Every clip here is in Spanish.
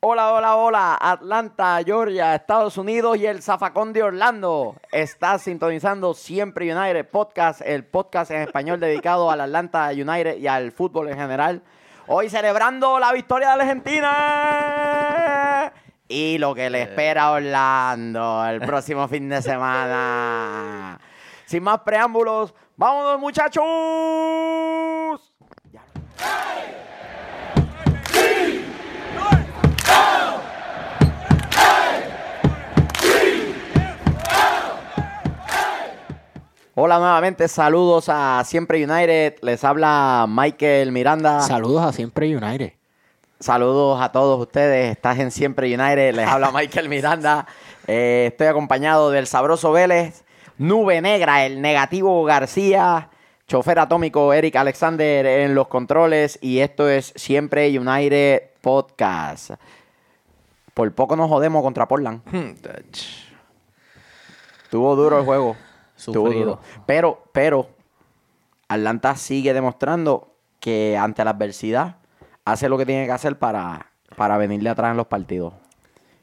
Hola, hola, hola, Atlanta, Georgia, Estados Unidos y el zafacón de Orlando. Estás sintonizando Siempre United Podcast, el podcast en español dedicado al Atlanta United y al fútbol en general. Hoy celebrando la victoria de Argentina y lo que le espera a Orlando el próximo fin de semana. Sin más preámbulos, vámonos muchachos. Hola nuevamente, saludos a Siempre United. Les habla Michael Miranda. Saludos a Siempre United. Saludos a todos ustedes. Estás en Siempre United. Les habla Michael Miranda. Eh, estoy acompañado del sabroso Vélez, Nube Negra, el negativo García, chofer atómico Eric Alexander en los controles. Y esto es Siempre United Podcast. Por poco nos jodemos contra Portland. Tuvo duro el juego. Sufrido. Pero, pero, Atlanta sigue demostrando que ante la adversidad hace lo que tiene que hacer para, para venirle atrás en los partidos.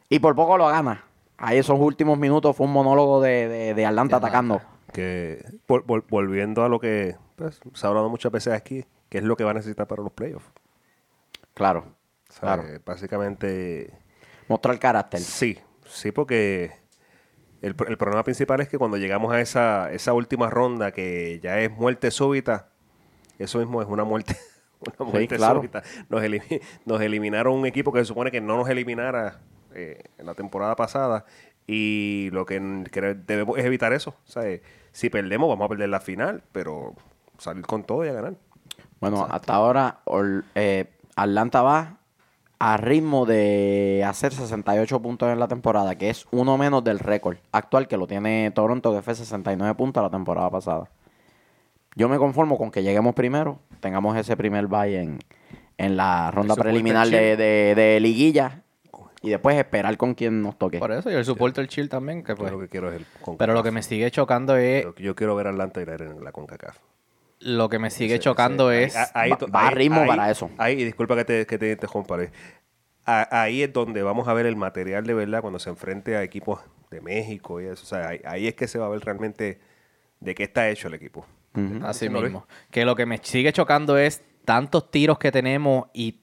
Y por poco lo gana. Ahí esos últimos minutos fue un monólogo de, de, de Atlanta atacando. que vol- vol- volviendo a lo que pues, se ha hablado muchas veces aquí, que es lo que va a necesitar para los playoffs. Claro, O sea, claro. Básicamente, Mostrar carácter. sí, sí, porque el, el problema principal es que cuando llegamos a esa, esa última ronda, que ya es muerte súbita, eso mismo es una muerte, una Sí, muerte claro. súbita. Nos, elimi- nos eliminaron un equipo que se supone que no nos eliminara eh, en la temporada pasada. Y lo que, que debemos es evitar eso. O sea, eh, si perdemos, vamos a perder la final, pero salir con todo y a ganar. Bueno, hasta ahora Or- eh, Atlanta va a ritmo de hacer 68 puntos en la temporada, que es uno menos del récord actual que lo tiene Toronto, que fue 69 puntos la temporada pasada. Yo me conformo con que lleguemos primero, tengamos ese primer bye en, en la ronda preliminar de, de- de liguilla y después esperar con quien nos toque. Por eso, y el supporter chill también, que pues. lo que quiero es el CONCACAF. Pero lo que me sigue chocando es. Yo, yo quiero ver a Atlanta ir en la CONCACAF. Lo que me sigue chocando es. ahí- ahí va- a ritmo para eso. Ahí, y disculpa que te, que te Ahí es donde vamos a ver el material de verdad cuando se enfrente a equipos de México y eso. O sea, ahí, ahí es que se va a ver realmente de qué está hecho el equipo. Así mismo. Que lo que me sigue chocando es tantos tiros que tenemos y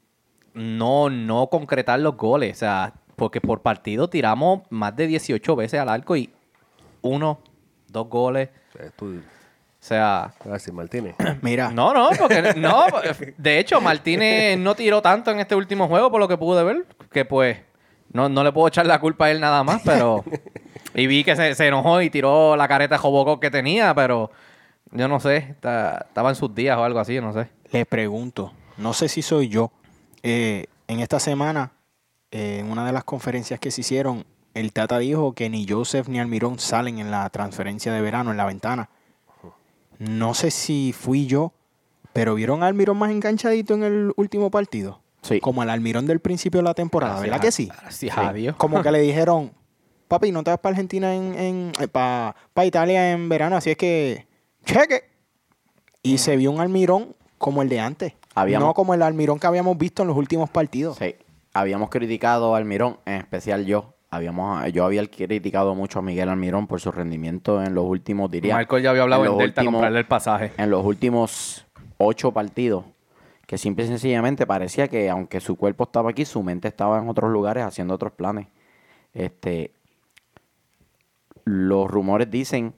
no, no concretar los goles. O sea, porque por partido tiramos más de 18 veces al arco y uno, dos goles. O sea, tú, O sea, a ver si Martínez. Mira. No, no, porque no. De hecho, Martínez no tiró tanto en este último juego, por lo que pude ver, que pues no, no le puedo echar la culpa a él nada más, pero. Y vi que se, se enojó y tiró la careta de Jobocop que tenía, pero yo no sé, está- estaba en sus días o algo así, no sé. Le pregunto, no sé si soy yo. eh, en esta semana, eh, en una de las conferencias que se hicieron, el Tata dijo que ni Joseph ni Almirón salen en la transferencia de verano, en la ventana. No sé si fui yo, pero ¿vieron a Almirón más enganchadito en el último partido? Sí. Como el Almirón del principio de la temporada, ¿verdad que sí? Gracias a Dios. Como que le dijeron, papi, no te vas para Argentina en, para Italia en verano, así es que cheque. Y se vio un Almirón como el de antes. Habíamos- No como el Almirón que habíamos visto en los últimos partidos. Sí. Habíamos criticado a Almirón, en especial yo. Habíamos, yo había criticado mucho a Miguel Almirón por su rendimiento en los últimos, diría. Michael ya había hablado en, los Delta últimos- comprarle el pasaje. en los últimos ocho partidos, que simple y sencillamente parecía que aunque su cuerpo estaba aquí, su mente estaba en otros lugares haciendo otros planes. Este, los rumores dicen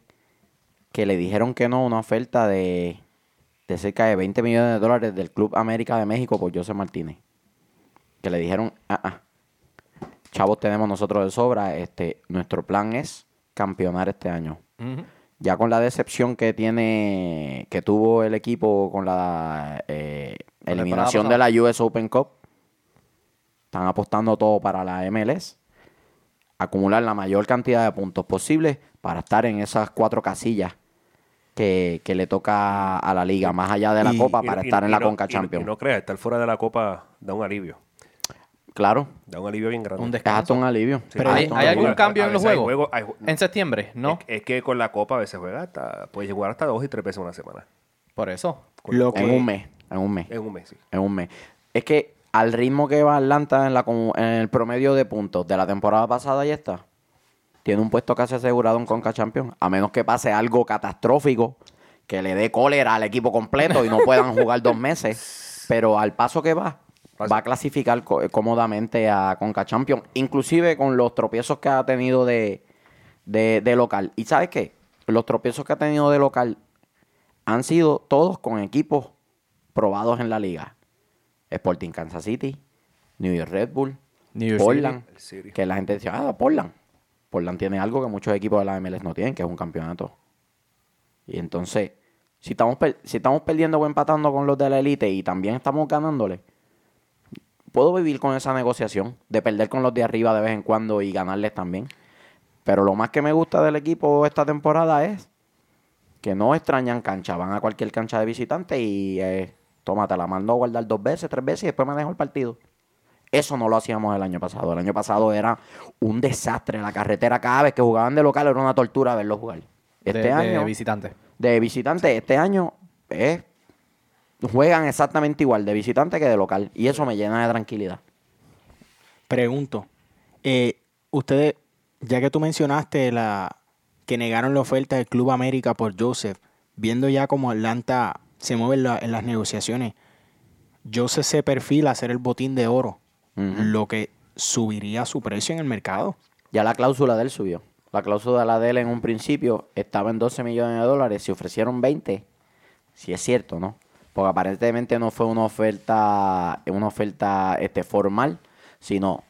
que le dijeron que no a una oferta de, de cerca de 20 millones de dólares del Club América de México por José Martínez. Que le dijeron, ah, ah, chavos tenemos nosotros de sobra, este, nuestro plan es campeonar este año ya con la decepción que tiene, que tuvo el equipo con la eh, eliminación de la US Open Cup, están apostando todo para la MLS, acumular la mayor cantidad de puntos posible para estar en esas cuatro casillas que, que le toca a la liga, más allá de la Y- Copa, para y- estar en la no- Conca Champions. No creas, estar fuera de la Copa da un alivio. Claro, Da un alivio bien grande. Un es descanso. un alivio. Sí, Pero ¿Hay, algún cambio A en los juegos? hay- En septiembre, ¿no? Es, es que con la Copa a veces juega hasta, puedes jugar hasta dos y tres veces en una semana. Por eso. Con Lo En un mes, en un mes. En un mes, sí. en un mes. Es que al ritmo que va Atlanta en, la, en el promedio de puntos de la temporada pasada, ya está. Tiene un puesto casi asegurado en Conca Champions. A menos que pase algo catastrófico que le dé cólera al equipo completo y no puedan jugar dos meses. Pero al paso que va, va a clasificar co- cómodamente a Conca Champions. Inclusive con los tropiezos que ha tenido de, de, de local. ¿Y sabes qué? Los tropiezos que ha tenido de local han sido todos con equipos probados en la liga. Sporting Kansas City, New York Red Bull, New York Portland. City. Que la gente decía, ah, Portland. Portland tiene algo que muchos equipos de la MLS no tienen, que es un campeonato. Y entonces, si estamos, si estamos perdiendo o empatando con los de la élite y también estamos ganándole, puedo vivir con esa negociación de perder con los de arriba de vez en cuando y ganarles también. Pero lo más que me gusta del equipo esta temporada es que no extrañan cancha, van a cualquier cancha de visitante y eh, tómate la mando a guardar dos veces, tres veces y después me dejo el partido. Eso no lo hacíamos el año pasado. El año pasado era un desastre. La carretera cada vez que jugaban de local era una tortura verlos jugar. Este de, de año, visitante. de visitante, este año eh, juegan exactamente igual de visitante que de local. Y eso me llena de tranquilidad. Pregunto, eh, ustedes, ya que tú mencionaste la que negaron la oferta del Club América por Joseph, viendo ya cómo Atlanta se mueve en, la- en las negociaciones, Joseph se perfila a ser el botín de oro, lo que subiría su precio en el mercado. Ya la cláusula de él subió. La cláusula de él en un principio estaba en 12 millones de dólares. Si ofrecieron 20, si es cierto, ¿no? Porque aparentemente no fue una oferta, una oferta este, formal, sino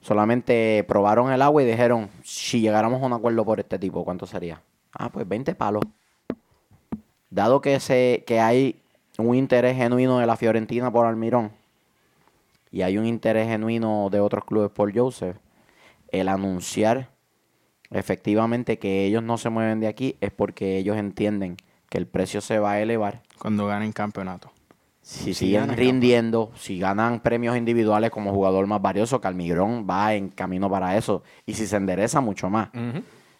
solamente probaron el agua y dijeron, si llegáramos a un acuerdo por este tipo, ¿cuánto sería? Ah, pues 20 palos. Dado que, se, que hay un interés genuino de la Fiorentina por Almirón y hay un interés genuino de otros clubes por Joseph, el anunciar efectivamente que ellos no se mueven de aquí es porque ellos entienden que el precio se va a elevar Cuando ganen campeonato. si Si siguen ganan, rindiendo, si ganan premios individuales como jugador más valioso, que Almigrón va en camino para eso. Y si se endereza mucho más.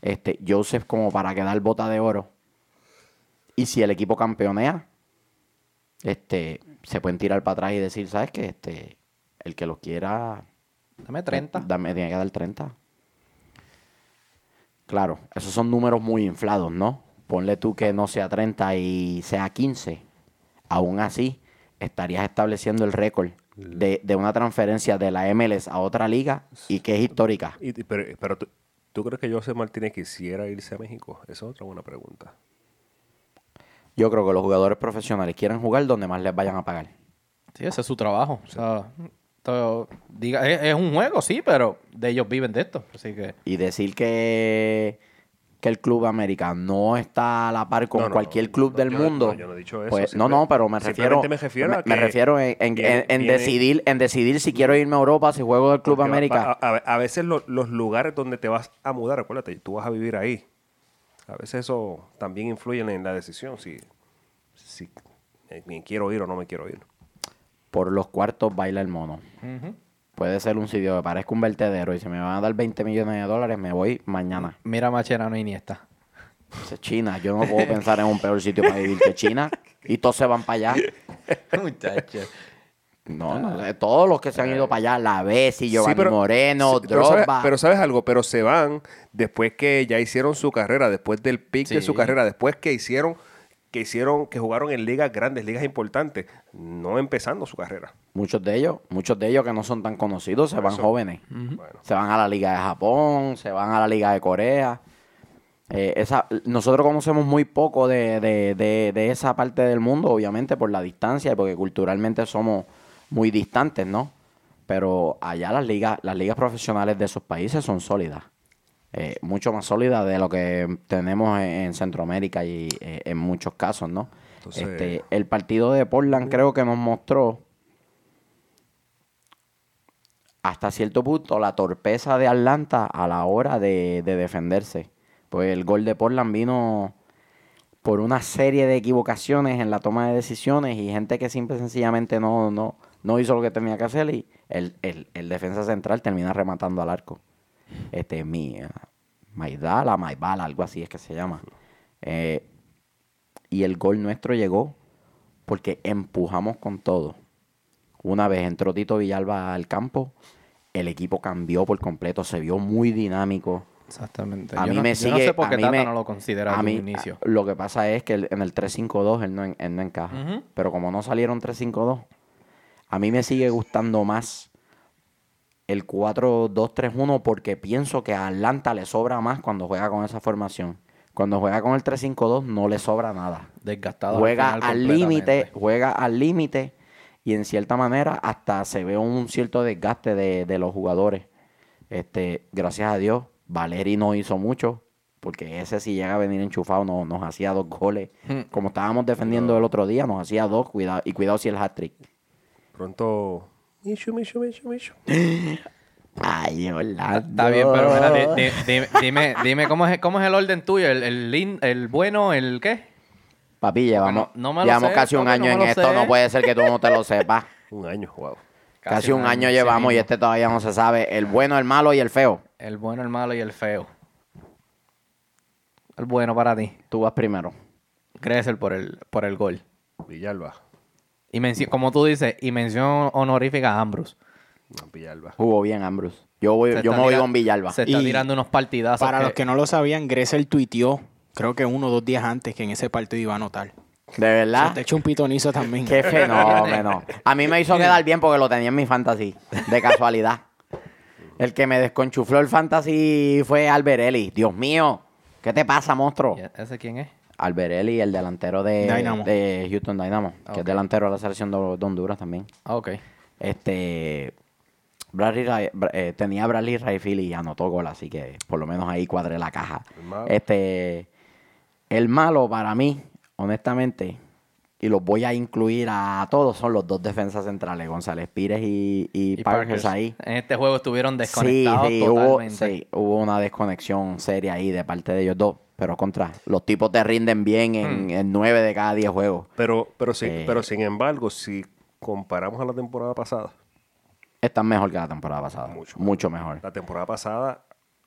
Este, Joseph como para quedar bota de oro. Y si el equipo campeonea, este, se pueden tirar para atrás y decir, ¿sabes qué? Este, el que lo quiera, Dame 30. Dame, tiene que dar 30. Claro, esos son números muy inflados, ¿no? Ponle tú que no sea 30 y sea 15. Aún así, estarías estableciendo el récord de, de una transferencia de la MLS a otra liga y que es histórica. Y- pero pero ¿tú, tú crees que José Martínez quisiera irse a México? Esa es otra buena pregunta. Yo creo que los jugadores profesionales quieren jugar donde más les vayan a pagar. Sí, ese es su trabajo. O sea, todo- diga, es, es un juego, sí, pero de ellos viven de esto. Así que. Y decir que, que el Club América no está a la par con No, no, cualquier no, club no, del yo no- mundo. no, yo no he dicho eso, pues, no, simple- no, pero me refiero, me refiero a me que refiero en, en- viene- en- en viene- decidir, en decidir si quiero irme a Europa, si juego del Club América. A, a- a veces lo- los lugares donde te vas a mudar, acuérdate, tú vas a vivir ahí. A veces eso también influye en la decisión, si, si me quiero ir o no me quiero ir. Por los cuartos baila el mono. Ujú. Puede ser un sitio que parezca un vertedero y si me van a dar 20 millones de dólares, me voy mañana. Mira Macherano Iniesta. Es China. Yo no puedo pensar en un peor sitio para vivir que China. Y todos se van para allá. Muchacho. No, no, todos los que se han ido para allá, la Bessi, Giovanni pero- Moreno, sí, pero sabes, Drogba. pero sabes algo, pero se van después que ya hicieron su carrera, después del pic de Sí. su carrera, después que hicieron, que hicieron, que jugaron en ligas grandes, ligas importantes, no empezando su carrera. Muchos de ellos, muchos de ellos que no son tan conocidos, se Por van eso. jóvenes. Bueno. Se van a la Liga de Japón, se van a la Liga de Corea. Eh, esa, nosotros conocemos muy poco de, de- de- de esa parte del mundo, obviamente por la distancia y porque culturalmente somos muy distantes, ¿no? Pero allá las ligas, las ligas profesionales de esos países son sólidas. Eh, mucho más sólidas de lo que tenemos en, en Centroamérica y eh, en muchos casos, ¿no? Entonces- este, el partido de Portland creo que nos mostró hasta cierto punto la torpeza de Atlanta a la hora de, de defenderse. Pues el gol de Portland vino por una serie de equivocaciones en la toma de decisiones y gente que simple y sencillamente no, no, no hizo lo que tenía que hacer y el, el- el defensa central termina rematando al arco. Este, mi, eh, Maidala, Maibala, algo así es que se llama. Eh, y el gol nuestro llegó porque empujamos con todo. Una vez entró Tito Villalba al campo, el equipo cambió por completo, se vio muy dinámico. Exactamente. A yo mí no, me yo sigue. no sé por qué Tata me- no lo considera a mí, un inicio. Lo que pasa es que en el 3-5-2 él no, él no encaja. Pero como no salieron 3-5-2, a mí me sigue gustando más el 4-2-3-1 porque pienso que a Atlanta le sobra más cuando juega con esa formación. Cuando juega con el 3-5-2 no le sobra nada. Desgastado. Juega al límite, juega al límite y en cierta manera hasta se ve un cierto desgaste de, de los jugadores. Este, gracias a Dios, Valeri no hizo mucho, porque ese si llega a venir enchufado no, nos hacía dos goles. Hmm. Como estábamos defendiendo el otro día, nos hacía dos, cuidado, y cuidado si el hat-trick. Pronto. Michu, Michu, Michu, Michu. Ay, Orlando. Está bien, pero mira, di- di- dime, dime, dime ¿cómo, es, cómo es el orden tuyo, el, el, lin- el bueno, el qué. Papi, llevamos, no- no me lo llevamos sé, casi un papi, no año me en lo esto, sé. no puede ser que tú no te lo sepas. Un año, wow. Casi, un año sí llevamos y mismo. este todavía no se sabe. El bueno, el malo y el feo. El bueno, el malo y el feo. El bueno para ti. Tú vas primero. Crecer por el, por el gol. Villalba. Y como tú dices, y mención honorífica a Ambrose. No, Villalba. Jugó bien, Ambrose. Yo, voy, yo me voy con Villalba. Se está Y tirando unos partidazos. Para los que no lo sabían, Gressel tuiteó, creo que uno o dos días antes, que en ese partido iba a anotar. De verdad. Se te echó un pitonizo también. Qué fenómeno. A mí me hizo quedar bien porque lo tenía en mi fantasy. De casualidad. El que me desconchufló el fantasy fue Alberelli. Dios mío. ¿Qué te pasa, monstruo? ¿Y ¿Ese quién es? Alberelli, el delantero de, Dynamo. de Houston Dynamo. Que es delantero de la selección de, de Honduras también. Ah, ok. Este. Bradley eh, tenía Bradley Rayfield y anotó gol, así que por lo menos ahí cuadré la caja. El malo. Este. El malo para mí, honestamente, y los voy a incluir a todos, son los dos defensas centrales, González Pires y, y, Y Parkers Parkers. ahí. En este juego estuvieron Sí, desconectados sí, hubo, totalmente. sí, hubo una desconexión seria ahí de parte de ellos dos. Pero contra, los tipos te rinden bien en, en 9 de cada 10 juegos. Pero, pero, sí, Eh. pero sin embargo, si comparamos a la temporada pasada, Están mejor que la temporada pasada. Mucho. Mucho, mejor. la temporada pasada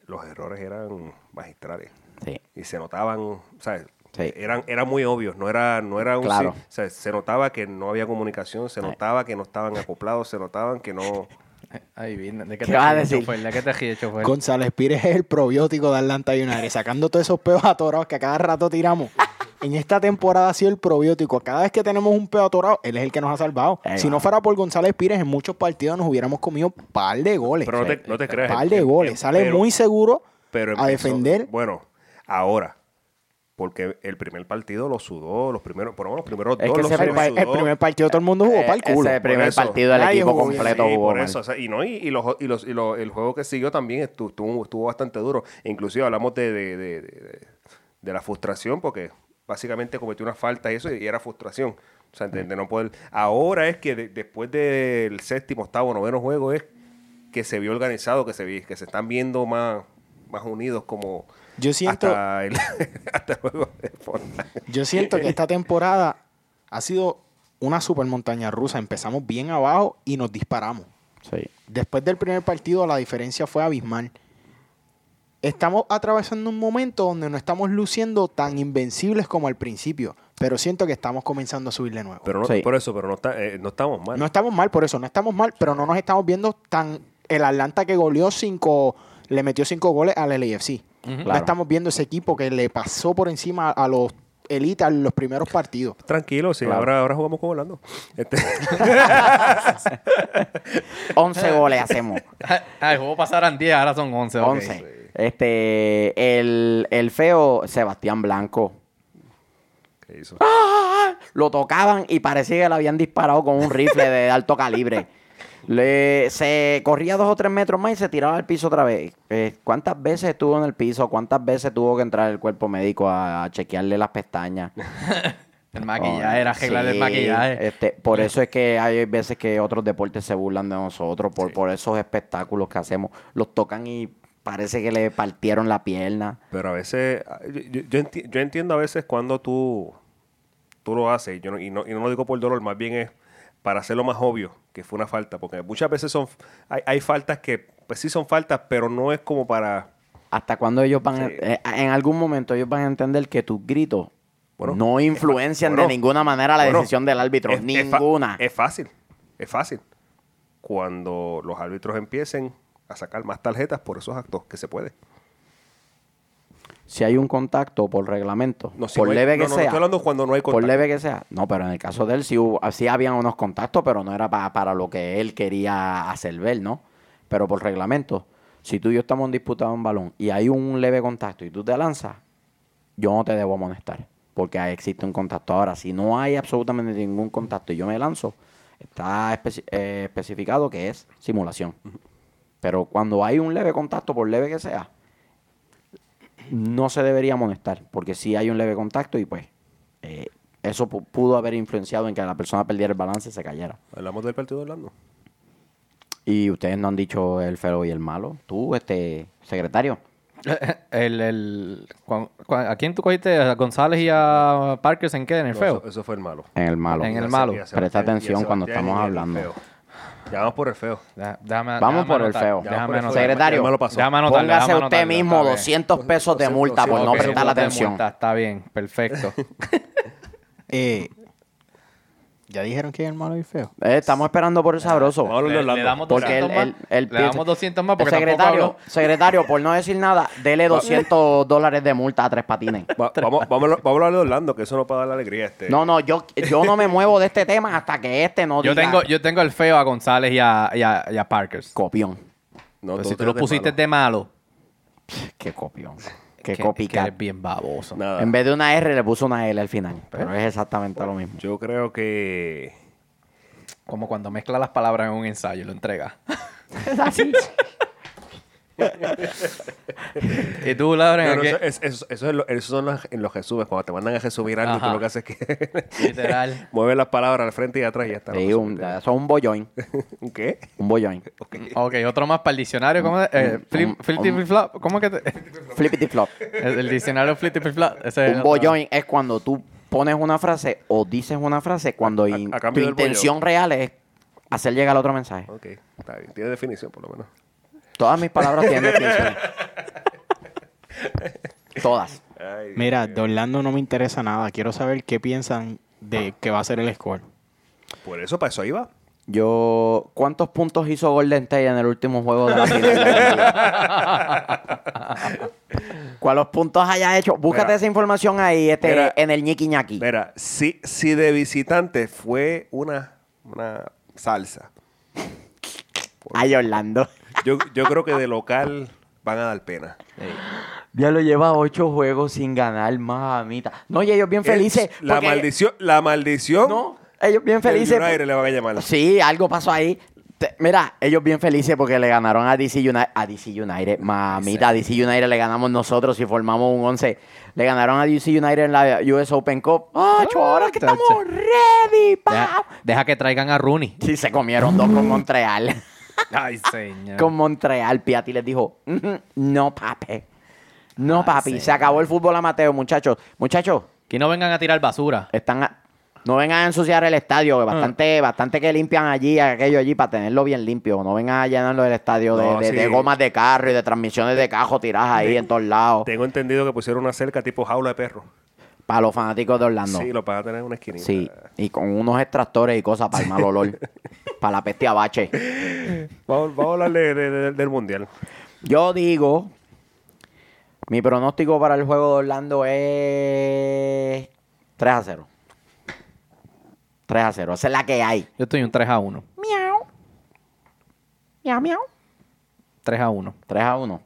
los errores eran magistrales Sí. y se notaban, sea, Sí. eran, eran muy obvios, no era, no era un Claro. sí, o sea, se notaba que no había comunicación, se notaba que no estaban acoplados, se notaban que no Ay, bien, ¿de qué, ¿Qué te vas a decir? chofer? ¿De qué te ríes, chofer? González Pires es el probiótico de Atlanta United, sacando todos esos peos atorados que a cada rato tiramos. En esta temporada ha sido el probiótico. Cada vez que tenemos un peo atorado, él es el que nos ha salvado. Ahí si va. no fuera por González Pires, en muchos partidos nos hubiéramos comido par de goles. pero no te, no te creas. par de goles. Sale pero- muy seguro pero a defender. Bueno, ahora, porque el primer partido lo sudó, los primeros, por lo menos los primeros Es dos que los, primer- el sudó. primer partido todo el mundo jugó Eh, para el culo. Ese primer eso. partido del equipo jugó completo Sí, jugó por mal. eso. o sea, y no, y, y los, y los, y los- el juego que siguió también estuvo, estuvo, estuvo bastante duro. Inclusive hablamos de, de, de- de- de la frustración, porque básicamente cometió una falta y eso, y era frustración. O sea, de, de no poder. Ahora es que de- después del séptimo, octavo, noveno juego, es que se vio organizado, que se vi, que se están viendo más, más unidos como Yo siento, hasta el, hasta el juego de Fortnite. yo siento que esta temporada ha sido una super montaña rusa. Empezamos bien abajo y nos disparamos. Sí. Después del primer partido la diferencia fue abismal. Estamos atravesando un momento donde no estamos luciendo tan invencibles como al principio, pero siento que estamos comenzando a subir de nuevo. Pero no, Sí. por eso, pero no, está, eh, no estamos mal. no estamos mal por eso, no estamos mal, pero no nos estamos viendo tan... El Atlanta que goleó cinco, le metió cinco goles al LAFC. Claro. estamos viendo ese equipo que le pasó por encima a los elitas en los primeros partidos. Tranquilo, sí, Claro. ahora, ahora jugamos con Orlando. Este, 11 goles hacemos. Ah, el juego pasaron 10, ahora son 11. ok. 11. Este, el, el feo Sebastián Blanco. ¿Qué hizo? Lo tocaban y parecía que le habían disparado con un rifle de alto calibre. Le, se corría dos o tres metros más y se tiraba al piso otra vez. Eh, ¿Cuántas veces estuvo en el piso? ¿Cuántas veces tuvo que entrar el cuerpo médico a, a chequearle las pestañas? El maquillaje, era arreglar el Sí, maquillaje. este, por eso es que hay veces que otros deportes se burlan de nosotros, por, por esos espectáculos que hacemos. Los tocan y parece que le partieron la pierna. Pero a veces, yo, yo- yo enti- yo entiendo a veces cuando tú, tú lo haces, yo no- y, no, y no lo digo por dolor, más bien es para hacerlo más obvio que fue una falta, porque muchas veces son, hay, hay faltas que, pues sí son faltas, pero no es como para, Hasta cuando ellos van, Sí. eh, en algún momento ellos van a entender que tus gritos Bueno, no influencian bueno, de ninguna manera la bueno, decisión del árbitro. es- es ninguna. Es, fácil. Es fácil. Cuando los árbitros empiecen a sacar más tarjetas por esos actos, que se puede. Si hay un contacto por reglamento, No, si por no hay- leve no, que no, no sea. estoy hablando cuando no hay por contacto. leve que sea. No, pero en el caso de él sí, hubo, sí habían unos contactos, pero no era pa- para lo que él quería hacer ver, ¿no? Pero por reglamento, si tú y yo estamos en disputa de un balón y hay un leve contacto y tú te lanzas, yo no te debo amonestar, porque ahí existe un contacto. Ahora, si no hay absolutamente ningún contacto y yo me lanzo, está eh, especificado que es simulación. Pero cuando hay un leve contacto, por leve que sea, no se debería amonestar, porque si hay un leve contacto y pues eh, eso pu- pudo haber influenciado en que la persona perdiera el balance y se cayera. Hablamos del partido de Orlando. Y ustedes no han dicho el feo y el malo. Tú, este, secretario. El, el, cuan- cuan- ¿A quién tú cogiste? ¿A González y a Parkers en qué? ¿En el No, feo? Eso, eso fue el malo. En el malo. En el malo. Presta atención cuando estamos hablando. Ya vamos por el feo. Da- déjame- Vamos por el feo. Déjame anotar. Secretario. Déjame anotar, Póngase déjame usted mismo está bien. 200 pesos de multa por no prestar la atención. multa, Está bien, perfecto. Eh, ¿Ya dijeron que es el malo y feo? Eh, estamos esperando por el sabroso. A le, le Orlando. damos Porque 200 él- más. él- él le damos 200 más El porque secretario, secretario, por no decir nada, dele 200 dólares de multa a Tres Patines. Va- vamos, vamos, a- vamos a hablar de Orlando, que eso no puede dar la alegría. Este. No, no, yo, yo no me muevo de este tema hasta que este no Yo diga tengo, yo tengo el feo a González y a, y a, y a Parkers. copión. No, Pero si tú lo pusiste malo. de malo, Qué copión. Qué que, que copycat. eres bien baboso. Nada. En vez de una R le puso una L al final. Pero es exactamente lo mismo. Yo creo que. Como cuando mezcla las palabras en un ensayo y lo entrega. Y tú, Laura, eso, es- eso- eso es lo- eso son los, en los resúmenes. Cuando te mandan a resumir algo, Ajá. tú lo que haces es que Literal. mueves las palabras al frente y atrás y ya está. Sí, un, eso es un bolloin. ¿Un qué? Un bolloin. Ok, otro más para el diccionario. ¿Cómo es? Eh, flip, un- flip, un- flip, flop. ¿Cómo que te- Flippity flop. el, el diccionario flip, flip, flop. Ese es Un bolloin es cuando tú pones una frase o dices una frase cuando A- a tu intención real es hacer llegar otro mensaje. Ok, está bien. Tiene definición, por lo menos. Todas mis palabras tienen definición. Todas. Ay, Mira, de Orlando no me interesa nada. Quiero saber qué piensan de que va a ser el score. Por eso, para eso iba. Yo, ¿cuántos puntos hizo Golden State en el último juego de la final? ¿Cuántos puntos haya hecho? Búscate Mira. esa información ahí este, Mira. en el ñiqui ñaqui. Mira, si, si de visitante fue una, una salsa, Ay, Orlando. Yo, yo creo que de local van a dar pena. Ya lo lleva ocho juegos sin ganar, mamita. No, y ellos bien felices. Es la maldición, la maldición. No, ellos bien felices. United le van a llamar. Sí, algo pasó ahí. Te- mira, ellos bien felices porque le ganaron a DC United. A DC United, mamita, a DC United le ganamos nosotros y formamos un 11. Le ganaron a DC United en la US Open Cup. ¡Ah, ahora que chacho. estamos ready! pa! Deja, deja que traigan a Rooney. Sí, se comieron dos con Montreal. Ay, señor. con Montreal, Piatti les dijo, "Ujú, no, papi. No, papi. Se acabó el fútbol amateur, muchachos. Muchachos, Que no vengan a tirar basura. están a- no vengan a ensuciar el estadio, que bastante, bastante que limpian allí, aquello allí, para tenerlo bien limpio. No vengan a llenarlo del estadio de, No, de- sí. de gomas de carro y de transmisiones de cajo tiradas ahí en todos lados. Tengo entendido que pusieron una cerca tipo jaula de perro. Para los fanáticos de Orlando. Sí, lo van a tener en una esquinita. Sí, y con unos extractores y cosas para el mal olor. para la peste a bache. Vamos, vamos a hablar de- de- de- del mundial. Yo digo, mi pronóstico para el juego de Orlando es 3 a 0. 3 a 0. Esa es la que hay. Yo estoy un 3 a 1. Miau. Miau, miau. 3 a 1. 3 a 1.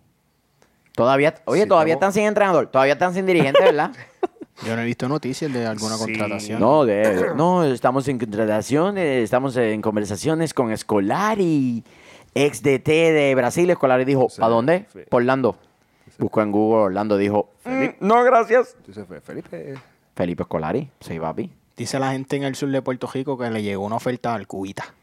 Todavía, oye, Sí, todavía estamos- están sin entrenador, todavía están sin dirigente, ¿verdad? Yo no he visto noticias de alguna Sí. contratación. no, de- no, estamos en contrataciones, estamos en conversaciones con Escolari, ex DT de Brasil. Escolari dijo, Sí, ¿para dónde? sí. Por Orlando. Buscó en Google Orlando, dijo, Felipe. "Mm, no, gracias. Entonces, fue Felipe. Felipe Escolari, sí, papi. Dice la gente en el sur de Puerto Rico que le llegó una oferta al Cubita.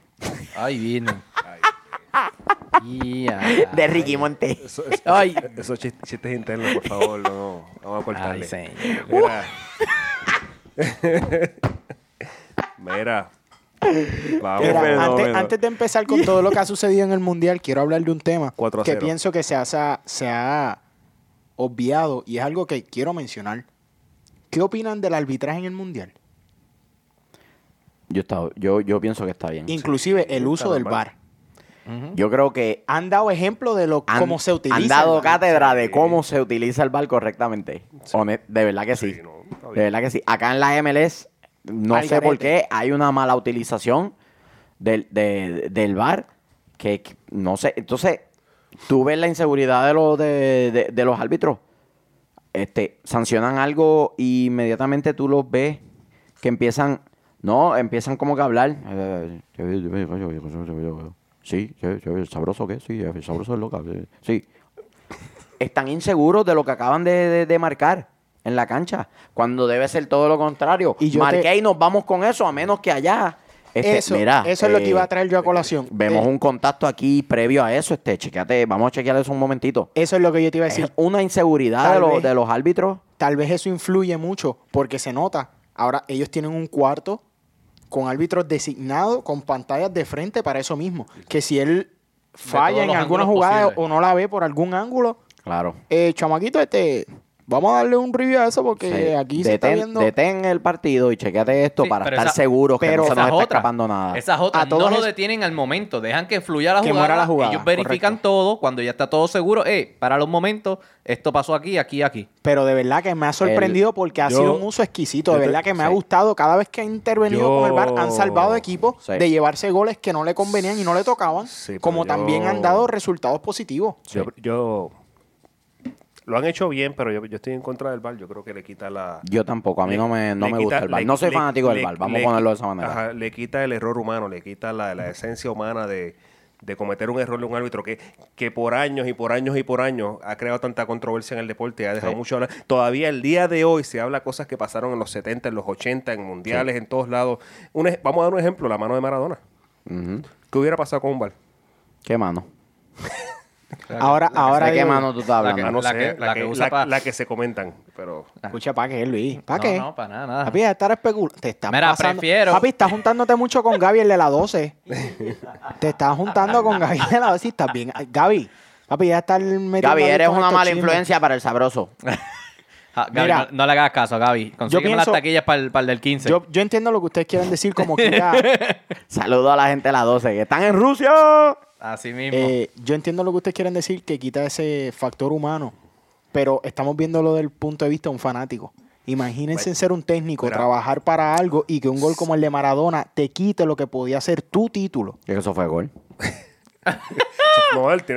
Ay, De Ricky Monte. Eso, eso- Ay. esos chis- chistes internos, por favor, no. Vamos a Ay, cortarle. señor. Mira. Mira. Vamos. Mira, antes, antes de empezar con todo lo que ha sucedido en el Mundial, quiero hablar de un tema 4 a que 0. pienso que se ha, se ha obviado y es algo que quiero mencionar. ¿Qué opinan del arbitraje en el Mundial? Yo, está- yo, yo pienso que está bien. Inclusive el uso del Yo creo que Han dado ejemplo de lo han, cómo se utiliza. han dado el cátedra de Sí. cómo se utiliza el bar correctamente. Hone- de verdad que sí. Sí, no, de verdad que sí. Acá en la MLS, no Al sé por qué, hay una mala utilización del, de- del bar que, que no sé. Entonces, tú ves la inseguridad de los, de, de- de los árbitros. Este, sancionan algo y inmediatamente tú los ves que empiezan, no, empiezan como que a hablar. Eh, Sí, sabroso que sí, eh, sabroso es loca. eh, Sí. Están inseguros de lo que acaban de, de- de marcar en la cancha, cuando debe ser todo lo contrario. Y yo Marqué te- y nos vamos con eso, a menos que allá. Este, eso, mira, eso es lo eh, que iba a traer yo a colación. Vemos Eh, un contacto aquí previo a eso, este, chequeate, vamos a chequear eso un momentito. Eso es lo que yo te iba a decir. Es una inseguridad de, vez. de los árbitros. Tal vez eso influye mucho porque se nota. Ahora ellos tienen un cuarto con árbitros designados con pantallas de frente para eso mismo. Que si él falla en alguna jugada o no la ve por algún ángulo, Claro. eh, chamaquito, este, vamos a darle un review a eso porque Sí. aquí se está viendo. Detén el partido y chequeate esto Sí, para pero estar esa- seguros que pero no se Esa nos es está otra. escapando nada. Esas otras A todos no lo detienen al momento. Dejan que fluya la Que jugada. muera la jugada, Ellos verifican correcto. todo. Cuando ya está todo seguro, eh, para los momentos, esto pasó aquí, aquí, aquí. Pero de verdad que me ha sorprendido porque ha yo- sido un uso exquisito. De verdad que me ha gustado. Cada vez que ha intervenido Yo- con el VAR, han salvado equipos Sí. de llevarse goles que no le convenían y no le tocaban. Como yo- también han dado resultados positivos. Yo, yo- lo han hecho bien, pero yo, yo estoy en contra del bar. Yo creo que le quita la. Yo tampoco, a mí le- no me, no me quita- gusta el le- No soy le- fanático del bar, vamos a ponerlo de esa manera. Ajá, le quita el error humano, le quita la, la esencia humana de, de cometer un error de un árbitro que, que por años y por años y por años ha creado tanta controversia en el deporte y ha dejado Sí. mucho hablar. Todavía el día de hoy se habla cosas que pasaron en los 70, en los 80, en mundiales, en todos lados. Un vamos a dar un ejemplo, la mano de Maradona. Ujú. ¿Qué hubiera pasado con un bar? ¿Qué mano? Ahora, ahora ¿De qué digo- mano tú estás La que- hablando? Ah, no la sé, que- la, la que, que usa la- pa- la que se comentan, pero... Escucha, ¿para qué, Luis? ¿Para no, qué? no, para nada. nada. Papi, estar especulando. Te estás Mira, pasando. prefiero- Papi, estás juntándote mucho con Gaby, el de la 12. te estás juntando con Gaby de la 12 y estás bien. Gaby, papi, ya está metiendo Gaby, eres una mala chismes. influencia para el sabroso. Gaby, Mira. no, no le hagas caso, Gaby. Consígueme las taquillas para el, para el del 15. Yo, yo entiendo lo que ustedes quieren decir como que ya, Saludo a la gente de la 12 que están en Rusia. Así mismo. eh, yo entiendo lo que ustedes quieren decir que quita ese factor humano, pero estamos viéndolo del punto de vista de un fanático. Imagínense ser un técnico, Mira. trabajar para algo y que un gol como el de Maradona te quite lo que podía ser tu título. Y eso fue gol.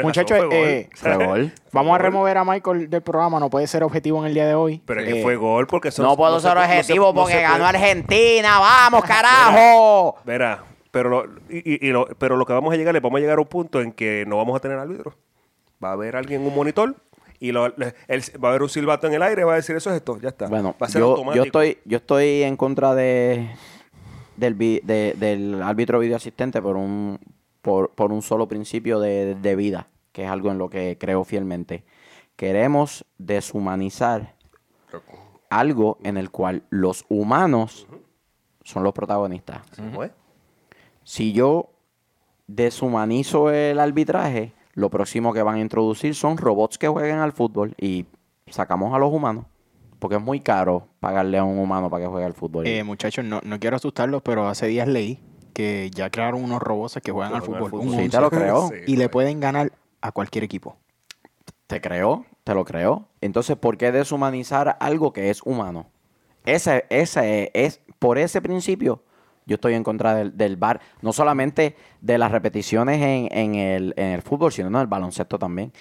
Muchachos, razón, fue gol. eh, Fue gol. Vamos a remover a Michael del programa, no puede ser objetivo en el día de hoy. Pero es que Eh, fue gol porque eso No puedo ser no se- objetivo no porque se ganó Argentina. ¡Vamos, carajo! Verá, pero lo, y, y- lo, pero lo que vamos a llegar es vamos a llegar a un punto en que no vamos a tener árbitros. Va a haber alguien en un monitor y lo- le- él- va a haber un silbato en el aire y va a decir eso es esto, ya está. Bueno, va a ser yo, automático. yo estoy, yo estoy en contra de del, vi- de- del árbitro video asistente por un, por, por un solo principio de, de vida, que es algo en lo que creo fielmente. Queremos deshumanizar algo en el cual los humanos son los protagonistas. ¿Cómo es? Si yo deshumanizo el arbitraje, lo próximo que van a introducir son robots que jueguen al fútbol y sacamos a los humanos. Porque es muy caro pagarle a un humano para que juegue al fútbol. Eh, muchachos, no, no quiero asustarlos, pero hace días leí que ya crearon unos robots que juegan al fútbol. fútbol. un Sí, te 11, lo creo. Sí, y le pueden ganar a cualquier equipo. Te creo, te lo creo. Entonces, ¿por qué deshumanizar algo que es humano? Ese, ese es, por ese principio, yo estoy en contra del, del VAR. No solamente de las repeticiones en, en el, en el fútbol, sino en el baloncesto también.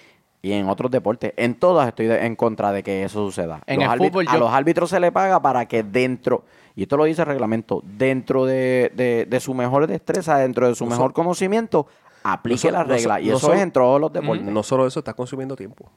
Y en otros deportes. En todas estoy de- en contra de que eso suceda. En Los el fútbol a los árbitros se le paga para que dentro, y esto lo dice el reglamento, dentro de, de- de su mejor destreza, dentro de su No mejor so- conocimiento, aplique no so- no so- reglas. y no eso so- es en todos los deportes. No solo eso, está consumiendo tiempo.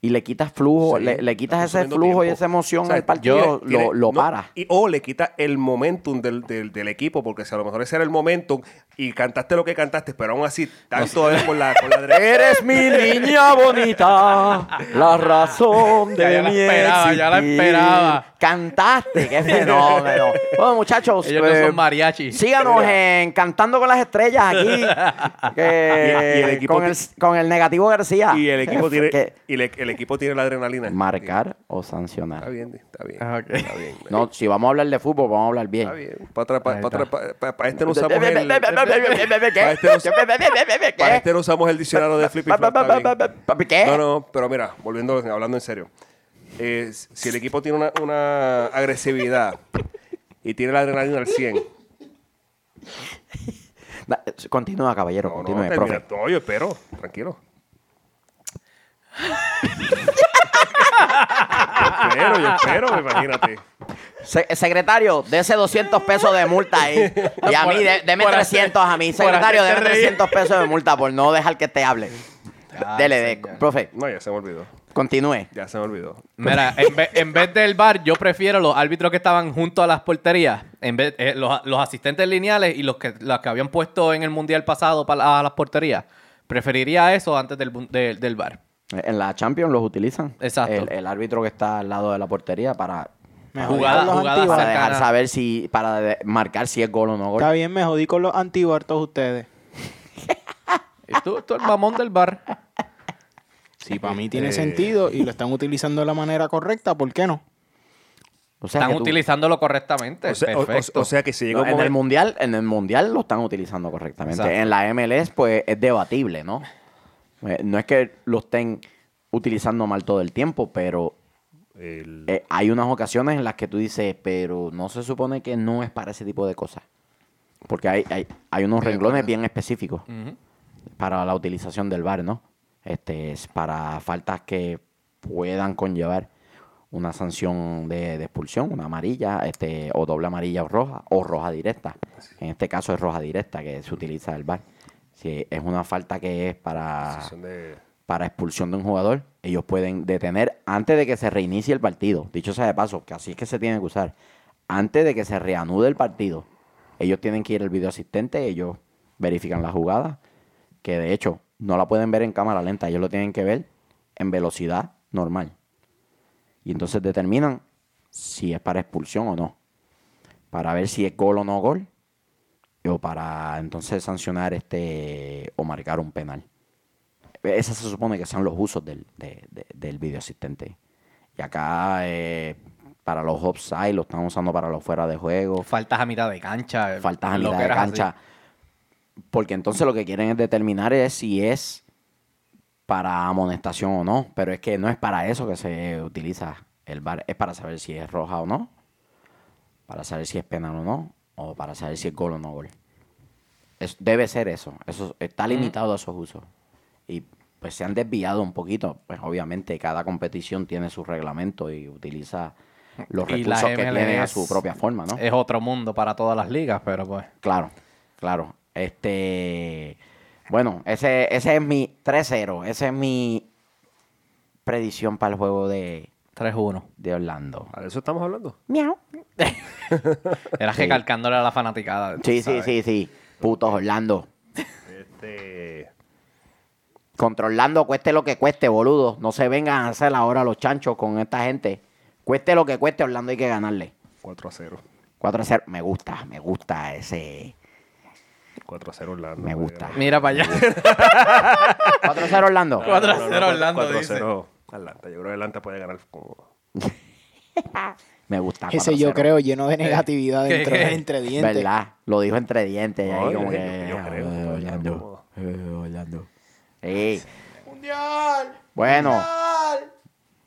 Y le quitas flujo, Sí, le, le quitas ese flujo y esa emoción O sea, al partido, tiene- lo, lo no, para. y- o le quita el momentum del, del- del equipo, porque si a lo mejor ese era el momentum y cantaste lo que cantaste, pero aún así, tanto es con la, con la derecha. Eres mi niña bonita, la razón de Ya, ya la mi esperaba, ya la esperaba. Cantaste, qué fenómeno. Bueno, muchachos, Ellos no eh, son mariachi. síganos en Cantando con las Estrellas aquí. que- Y- y el equipo con, el, con el negativo García. Y el equipo tiene, que- y le- el el equipo tiene la adrenalina. Marcar o Está sancionar. bien, está bien. Ah. Está bien. No, si vamos a hablar de fútbol, vamos a hablar bien. Está bien. Para, para, para, este no usamos el, para este no- para este no usamos el diccionario de Flippy Flop. ¿Qué? No, no, pero mira, volviendo, hablando en serio. Eh, si el equipo tiene una, una agresividad y tiene la adrenalina al 100, Da- Continúa, caballero, no, no, continúe, termina. profe. No, yo espero, tranquilo. Yo espero, yo espero, imagínate. Se- secretario, dese 200 pesos de multa ahí. Y a mí, de- deme por 300 a mí. por Secretario, hacerte deme reír. 300 pesos de multa por no dejar que te hable. Dele, de, profe, No, ya se me olvidó. continúe. Ya se me olvidó. Mira, en vez, en vez del bar, yo prefiero los árbitros que estaban junto a las porterías, en vez eh, los, los asistentes lineales y los que, los que habían puesto en el mundial pasado para a las porterías. Preferiría eso antes del, del bar. En la Champions los utilizan. Exacto. El, el árbitro que está al lado de la portería para, Jugada- jugada antiguos. para dejar saber si, para de- marcar si es gol o no gol. Está bien, me jodí con los antiguos todos ustedes. Tú, tú el mamón del bar. Si para mí tiene Eh. sentido y lo están utilizando de la manera correcta, ¿por qué no? O sea, Están tú- utilizándolo correctamente. O sea, o- o- Perfecto. o sea que si No, un en el mundial, en el mundial lo están utilizando correctamente. Exacto. En la MLS, pues es debatible, ¿no? Eh, No es que lo estén utilizando mal todo el tiempo, pero el- eh, hay unas ocasiones en las que tú dices, pero no se supone que no es para ese tipo de cosas. Porque hay, hay, hay unos renglones bien específicos para la utilización del VAR, ¿no? Este es para faltas que puedan conllevar una sanción de, de expulsión, una amarilla, este, o doble amarilla o roja, o roja directa. En este caso es roja directa que se utiliza el VAR. Si es una falta que es para, de- para expulsión de un jugador, ellos pueden detener antes de que se reinicie el partido. Dicho sea de paso, que así es que se tiene que usar. Antes de que se reanude el partido, ellos tienen que ir al video asistente, ellos verifican la jugada, que de hecho no la pueden ver en cámara lenta, ellos lo tienen que ver en velocidad normal. Y entonces determinan si es para expulsión o no. Para ver si es gol o no gol. O para entonces sancionar este o marcar un penal. Esos se supone que son los usos del, de- de- del video asistente. Y acá eh, para los offside lo están usando para los fuera de juego. Faltas a mitad de cancha. Faltas a mitad de así. cancha. Porque entonces lo que quieren es determinar es si es para amonestación o no. Pero es que no es para eso que se utiliza el VAR. Es para saber si es roja o no. Para saber si es penal o no. O para saber si es gol o no gol. Es- debe ser eso. Eso está limitado a esos usos. Y pues se han desviado un poquito. Pues obviamente cada competición tiene su reglamento y utiliza los Y recursos que tiene a su propia forma, ¿no? Es otro mundo para todas las ligas, pero pues. Claro, claro. Este, bueno, ese, ese es mi 3-0. Esa es mi predicción para el juego de, 3-1. de Orlando. ¿A eso estamos hablando? Miau. Era Sí. recalcándole a la fanaticada. Sí, sí, sí, sí. Putos Orlando. Este... Contra Orlando, cueste lo que cueste, boludo. No se vengan a hacer ahora los chanchos con esta gente. Cueste lo que cueste, Orlando hay que ganarle. 4 a 0. 4-0. Me gusta, me gusta ese. 4 a 0 Orlando. Me gusta. Mira para allá. 4-0 Orlando. 4-0 Orlando, 4-0 Atlanta. Yo creo que Atlanta puede ganar como... Me gusta. Ese yo 4-0. creo lleno de negatividad ¿Qué, dentro, qué? entre dientes. ¿Verdad? Lo dijo entre dientes. No, ahí yo- como yo- que, yo creo que eh, Orlando. eh, Orlando. Sí. Bueno.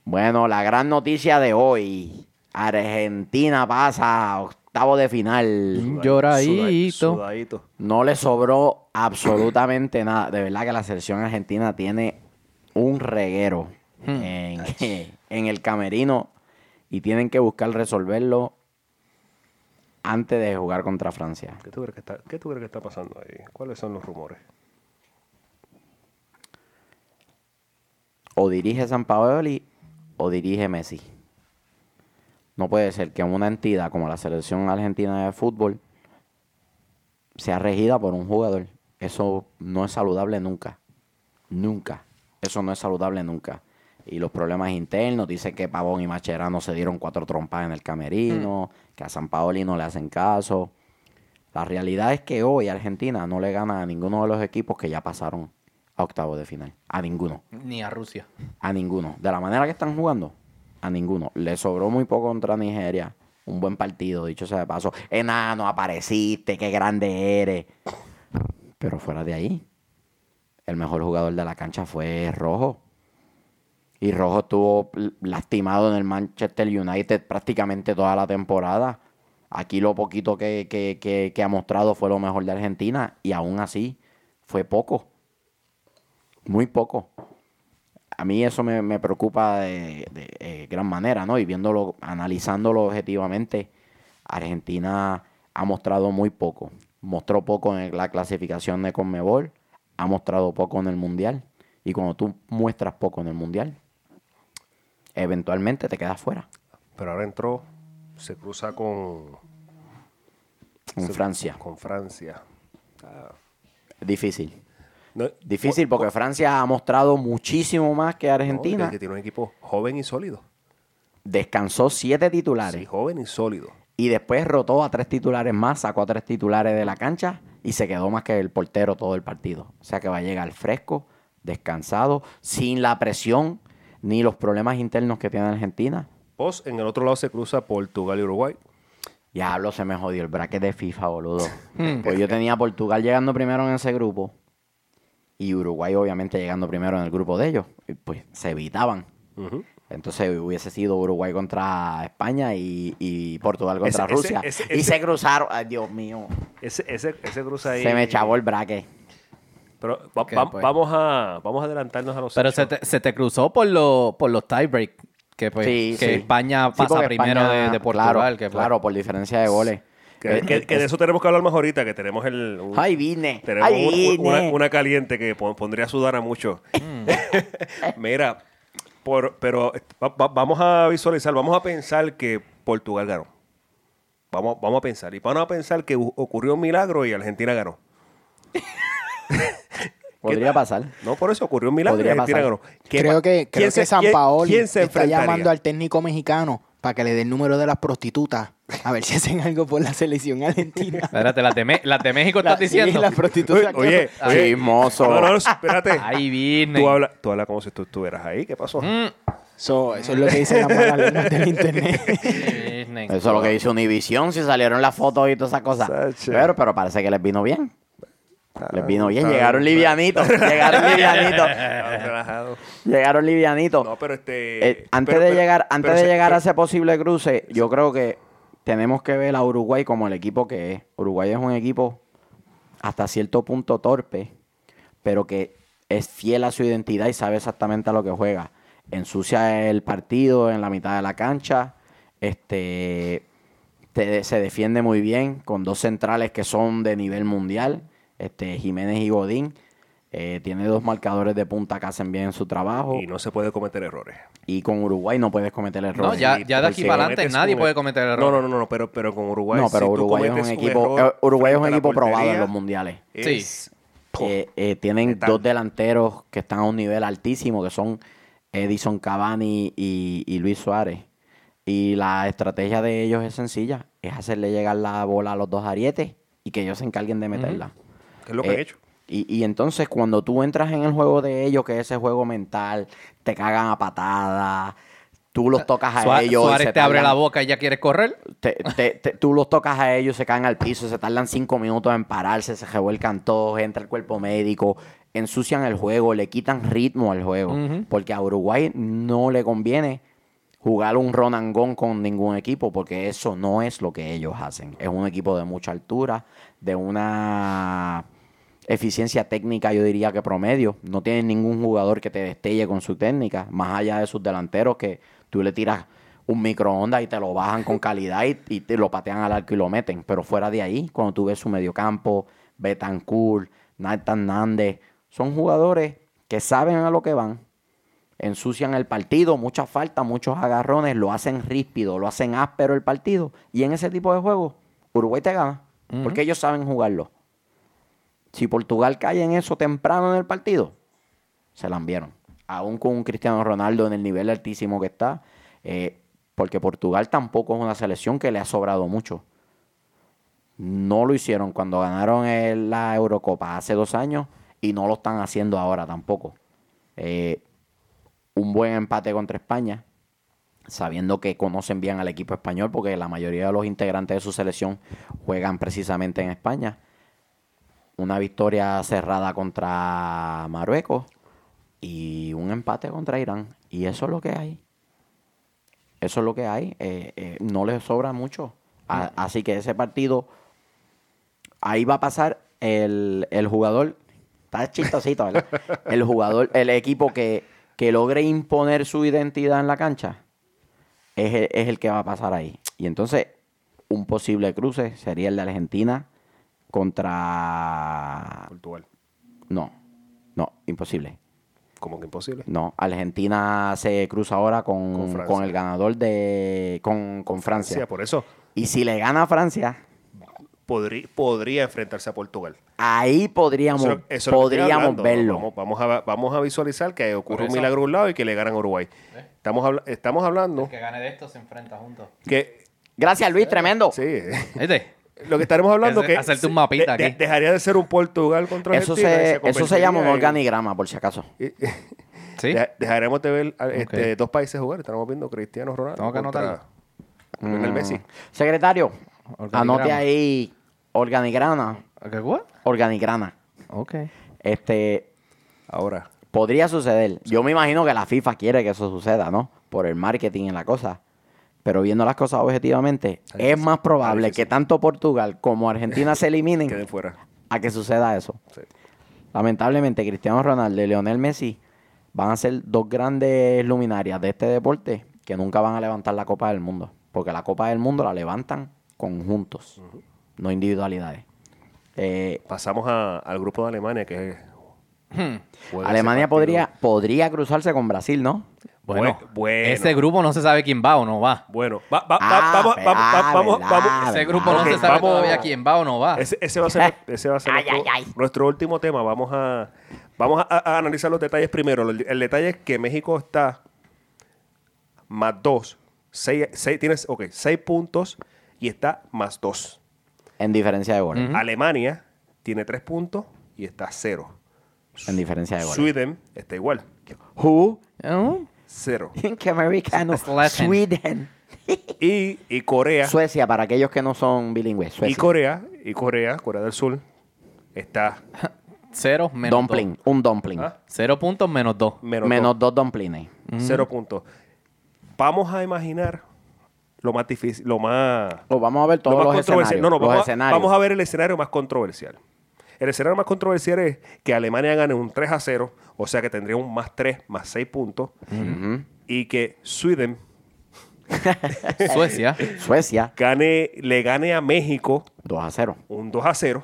Bueno, la gran noticia de hoy. Argentina pasa a octavo de final. Un lloradito. Sudadito. No le sobró absolutamente nada. De verdad que la selección argentina tiene un reguero en, en el camerino y tienen que buscar resolverlo antes de jugar contra Francia. ¿Qué tú, crees que está, ¿Qué tú crees que está pasando ahí? ¿Cuáles son los rumores? O dirige San Paoli o dirige Messi. No puede ser que una entidad como la selección argentina de fútbol sea regida por un jugador. Eso no es saludable nunca. Nunca. Eso no es saludable nunca. Y los problemas internos, dice que Pavón y Macherano se dieron cuatro trompas en el camerino, que a San Paoli no le hacen caso. La realidad es que hoy Argentina no le gana a ninguno de los equipos que ya pasaron a octavos de final. A ninguno. Ni a Rusia. A ninguno. De la manera que están jugando, a ninguno. Le sobró muy poco contra Nigeria. Un buen partido, dicho sea de paso. Enano, apareciste, qué grande eres. Pero fuera de ahí, el mejor jugador de la cancha fue Rojo. Y Rojo estuvo lastimado en el Manchester United prácticamente toda la temporada. Aquí lo poquito que, que- que- ha mostrado fue lo mejor de Argentina. Y aún así, fue poco. Muy poco a mí eso me, me preocupa de, gran manera, ¿no? Y viéndolo, analizándolo objetivamente, Argentina ha mostrado muy poco. Mostró poco en la clasificación de Conmebol, ha mostrado poco en el Mundial. Y cuando tú muestras poco en el Mundial, eventualmente te quedas fuera. Pero ahora entró, se cruza con, se- Francia. Con Francia. Difícil. No, Difícil po- porque Francia ha mostrado muchísimo más que no, Argentina. que tiene un equipo joven y sólido. Descansó siete titulares. Sí, joven y sólido. Y después rotó a tres titulares más, sacó a tres titulares de la cancha y se quedó más que el portero todo el partido. O sea que va a llegar fresco, descansado, sin la presión ni los problemas internos que tiene Argentina. Post, en el otro lado se cruza Portugal y Uruguay. Diablo, se me jodió el bracket de FIFA, boludo. pues yo tenía Portugal llegando primero en ese grupo y Uruguay obviamente llegando primero en el grupo de ellos. Y pues se evitaban. Entonces hubiese sido Uruguay contra España y, y Portugal contra Ese- Rusia. ese- y ese- se cruzaron. Ay, Dios mío. Ese, ese, ese cruza ahí. Se me chavó el braque. Pero va- Ok, va- pues. vamos, a, vamos a adelantarnos a los Pero se te, se te cruzó por, lo, por los tiebreak. Que, pues, Sí, que sí. España pasa primero España- de, de Portugal. Claro, que, pues, claro, por diferencia de goles. Que, Eh, que- eh, que de es- eso tenemos que hablar más ahorita, que tenemos el, un- Ay, vine. tenemos Ay, un- un- una, vine. una caliente que pon- pondría a sudar a muchos. Mira, por, pero va- va- vamos a visualizar, vamos a pensar que Portugal ganó. Vamos, vamos a pensar. Y vamos a pensar que ocurrió un milagro y Argentina ganó. Podría pasar. No, por eso ocurrió un milagro Podría pasar. ganó. ¿Qué Creo que, quién creo se- que San quién- Paoli quién se está llamando al técnico mexicano para que le dé el número de las prostitutas. A ver si hacen algo por la selección argentina. Espérate, las de, las de México La- estás diciendo. sí, las prostitutas. Oye, que- oye, Chismoso. No, no, espérate. Ahí vine. Tú hablas tú hablas como si tú estuvieras ahí. ¿Qué pasó? Mm. So, eso es lo que dicen las malas lenguas del internet. Eso es lo que dice Univision, si salieron las fotos y todas esas cosas. Pero, pero parece que les vino bien. Les vino bien. Llegaron livianitos. Llegaron livianitos. Llegaron livianitos. No, pero este. Eh, antes pero- de pero- llegar, antes de llegar pero- a ese posible cruce, yo creo que tenemos que ver a Uruguay como el equipo que es. Uruguay es un equipo hasta cierto punto torpe, pero que es fiel a su identidad y sabe exactamente a lo que juega. Ensucia el partido en la mitad de la cancha, este te- se defiende muy bien con dos centrales que son de nivel mundial, este Jiménez y Godín. Eh, tiene dos marcadores de punta que hacen bien su trabajo. Y no se puede cometer errores. Y con Uruguay no puedes cometer errores. No, ya, de aquí para adelante nadie un- puede cometer errores. No, no, no, no, pero, pero con Uruguay. No, pero si Uruguay es un equipo, error eh, Uruguay es un equipo probado en los mundiales. es- Eh, eh, tienen Están- dos delanteros que están a un nivel altísimo, que son Edison Cavani y, y Luis Suárez. Y la estrategia de ellos es sencilla, es hacerle llegar la bola a los dos arietes y que ellos se encarguen de meterla. ¿Qué es lo que han Eh, hecho? Y, y entonces cuando tú entras en el juego de ellos, que es ese juego mental, te cagan a patadas, tú los tocas a Suá- ellos. y Suárez se te abre tardan- la boca y ya quieres correr. te- te- te- tú los tocas a ellos, se caen al piso, se tardan cinco minutos en pararse, se revuelcan todos, entra el cuerpo médico, ensucian el juego, le quitan ritmo al juego. Porque a Uruguay no le conviene jugar un ronangón con ningún equipo, porque eso no es lo que ellos hacen. Es un equipo de mucha altura, de una eficiencia técnica, yo diría que promedio. No tienen ningún jugador que te destelle con su técnica, más allá de sus delanteros que tú le tiras un microondas y te lo bajan con calidad y, y te lo patean al arco y lo meten. Pero fuera de ahí, cuando tú ves su mediocampo, Betancourt, Nathan Nández, son jugadores que saben a lo que van, ensucian el partido, muchas faltas, muchos agarrones, lo hacen ríspido, lo hacen áspero el partido. Y en ese tipo de juegos, Uruguay te gana, porque ellos saben jugarlo. Si Portugal cae en eso temprano en el partido, se la enviaron. Aún con un Cristiano Ronaldo en el nivel altísimo que está, eh, porque Portugal tampoco es una selección que le ha sobrado mucho. No lo hicieron cuando ganaron la Eurocopa hace dos años. y no lo están haciendo ahora tampoco. Eh, un buen empate contra España, sabiendo que conocen bien al equipo español, porque la mayoría de los integrantes de su selección juegan precisamente en España. Una victoria cerrada contra Marruecos y un empate contra Irán. Y eso es lo que hay. Eso es lo que hay. Eh, eh, no les sobra mucho. A- así que ese partido, ahí va a pasar el, el jugador. Está chistosito, ¿verdad? El jugador, el equipo que, que logre imponer su identidad en la cancha es el, es el que va a pasar ahí. Y entonces, un posible cruce sería el de Argentina contra. Portugal. No, no, imposible. Como que imposible. No, Argentina se cruza ahora con, Con el ganador de. con, con Francia. Sí, por eso Y si le gana a Francia, podrí- podría enfrentarse a Portugal. ahí podríamos, Eso- podríamos verlo. Vamos, vamos a, vamos a visualizar que ocurre un milagro a un lado y que le ganan a Uruguay. Estamos, habla- estamos hablando que gane de esto se enfrenta juntos. que... Gracias, Luis, tremendo. Sí, ¿Viste? Lo que estaremos hablando Hace- que... hacerte un mapita de- de- aquí. dejaría de ser un Portugal contra Eso Argentina. se, eso se llama un organigrama, por si acaso. Sí. deja- Dejaremos de ver este, dos países jugar. Estaremos viendo Cristiano Ronaldo Tengo que. Lionel Mm. Messi. Secretario, Organigrama. anote ahí organigrama. ¿Qué? Organigrama. Ok. Este, Ahora, podría suceder. Yo me imagino que la FIFA quiere que eso suceda, ¿no? Por el marketing y la cosa. Pero viendo las cosas objetivamente, es más probable que tanto Portugal como Argentina se eliminen queden fuera. a que suceda eso. Sí. Lamentablemente, Cristiano Ronaldo y Lionel Messi van a ser dos grandes luminarias de este deporte que nunca van a levantar la Copa del Mundo. Porque la Copa del Mundo la levantan conjuntos, no individualidades. Eh, Pasamos a- al grupo de Alemania, que es... juega Alemania podría, podría cruzarse con Brasil, ¿no? Bueno, Bu- bueno. ese grupo no se sabe quién va o no va. Bueno, va- va- va- Ah, vamos, vamos, ah, vamos, verdad, vamos. Ese grupo no se sabe vamos- todavía quién va o no va. Ese, ese va a ser, ese va a ser Ay, nuestro, ay, ay. nuestro último tema. Vamos a, vamos a, a analizar los detalles primero. El, el detalle es que México está más dos. Seis, seis- tienes, ok, seis puntos y está más dos. En diferencia de goles. Alemania tiene tres puntos y está cero. En diferencia de goles. Sweden está igual, Who? ¿Eh? Cero. Que americano. Latin. Sweden. Y, y Corea, Suecia, para aquellos que no son bilingües. y Suecia. Corea, y Corea, Corea del Sur, está Cero menos Dumpling. dos. Un dumpling. ¿Ah? Cero puntos menos dos. menos, Menos dos. dos dumplings. Cero puntos. Vamos a imaginar lo más difícil, lo más, Lo vamos a ver lo todos más los controversial. escenarios. No, no, los vamos, a, escenarios. vamos a ver el escenario más controversial. El escenario más controversial es que Alemania gane un 3 a 0, o sea que tendría un más 3, más 6 puntos, y que Sweden Suecia. Suecia, gane, le gane a México 2 a 0. un 2 a 0.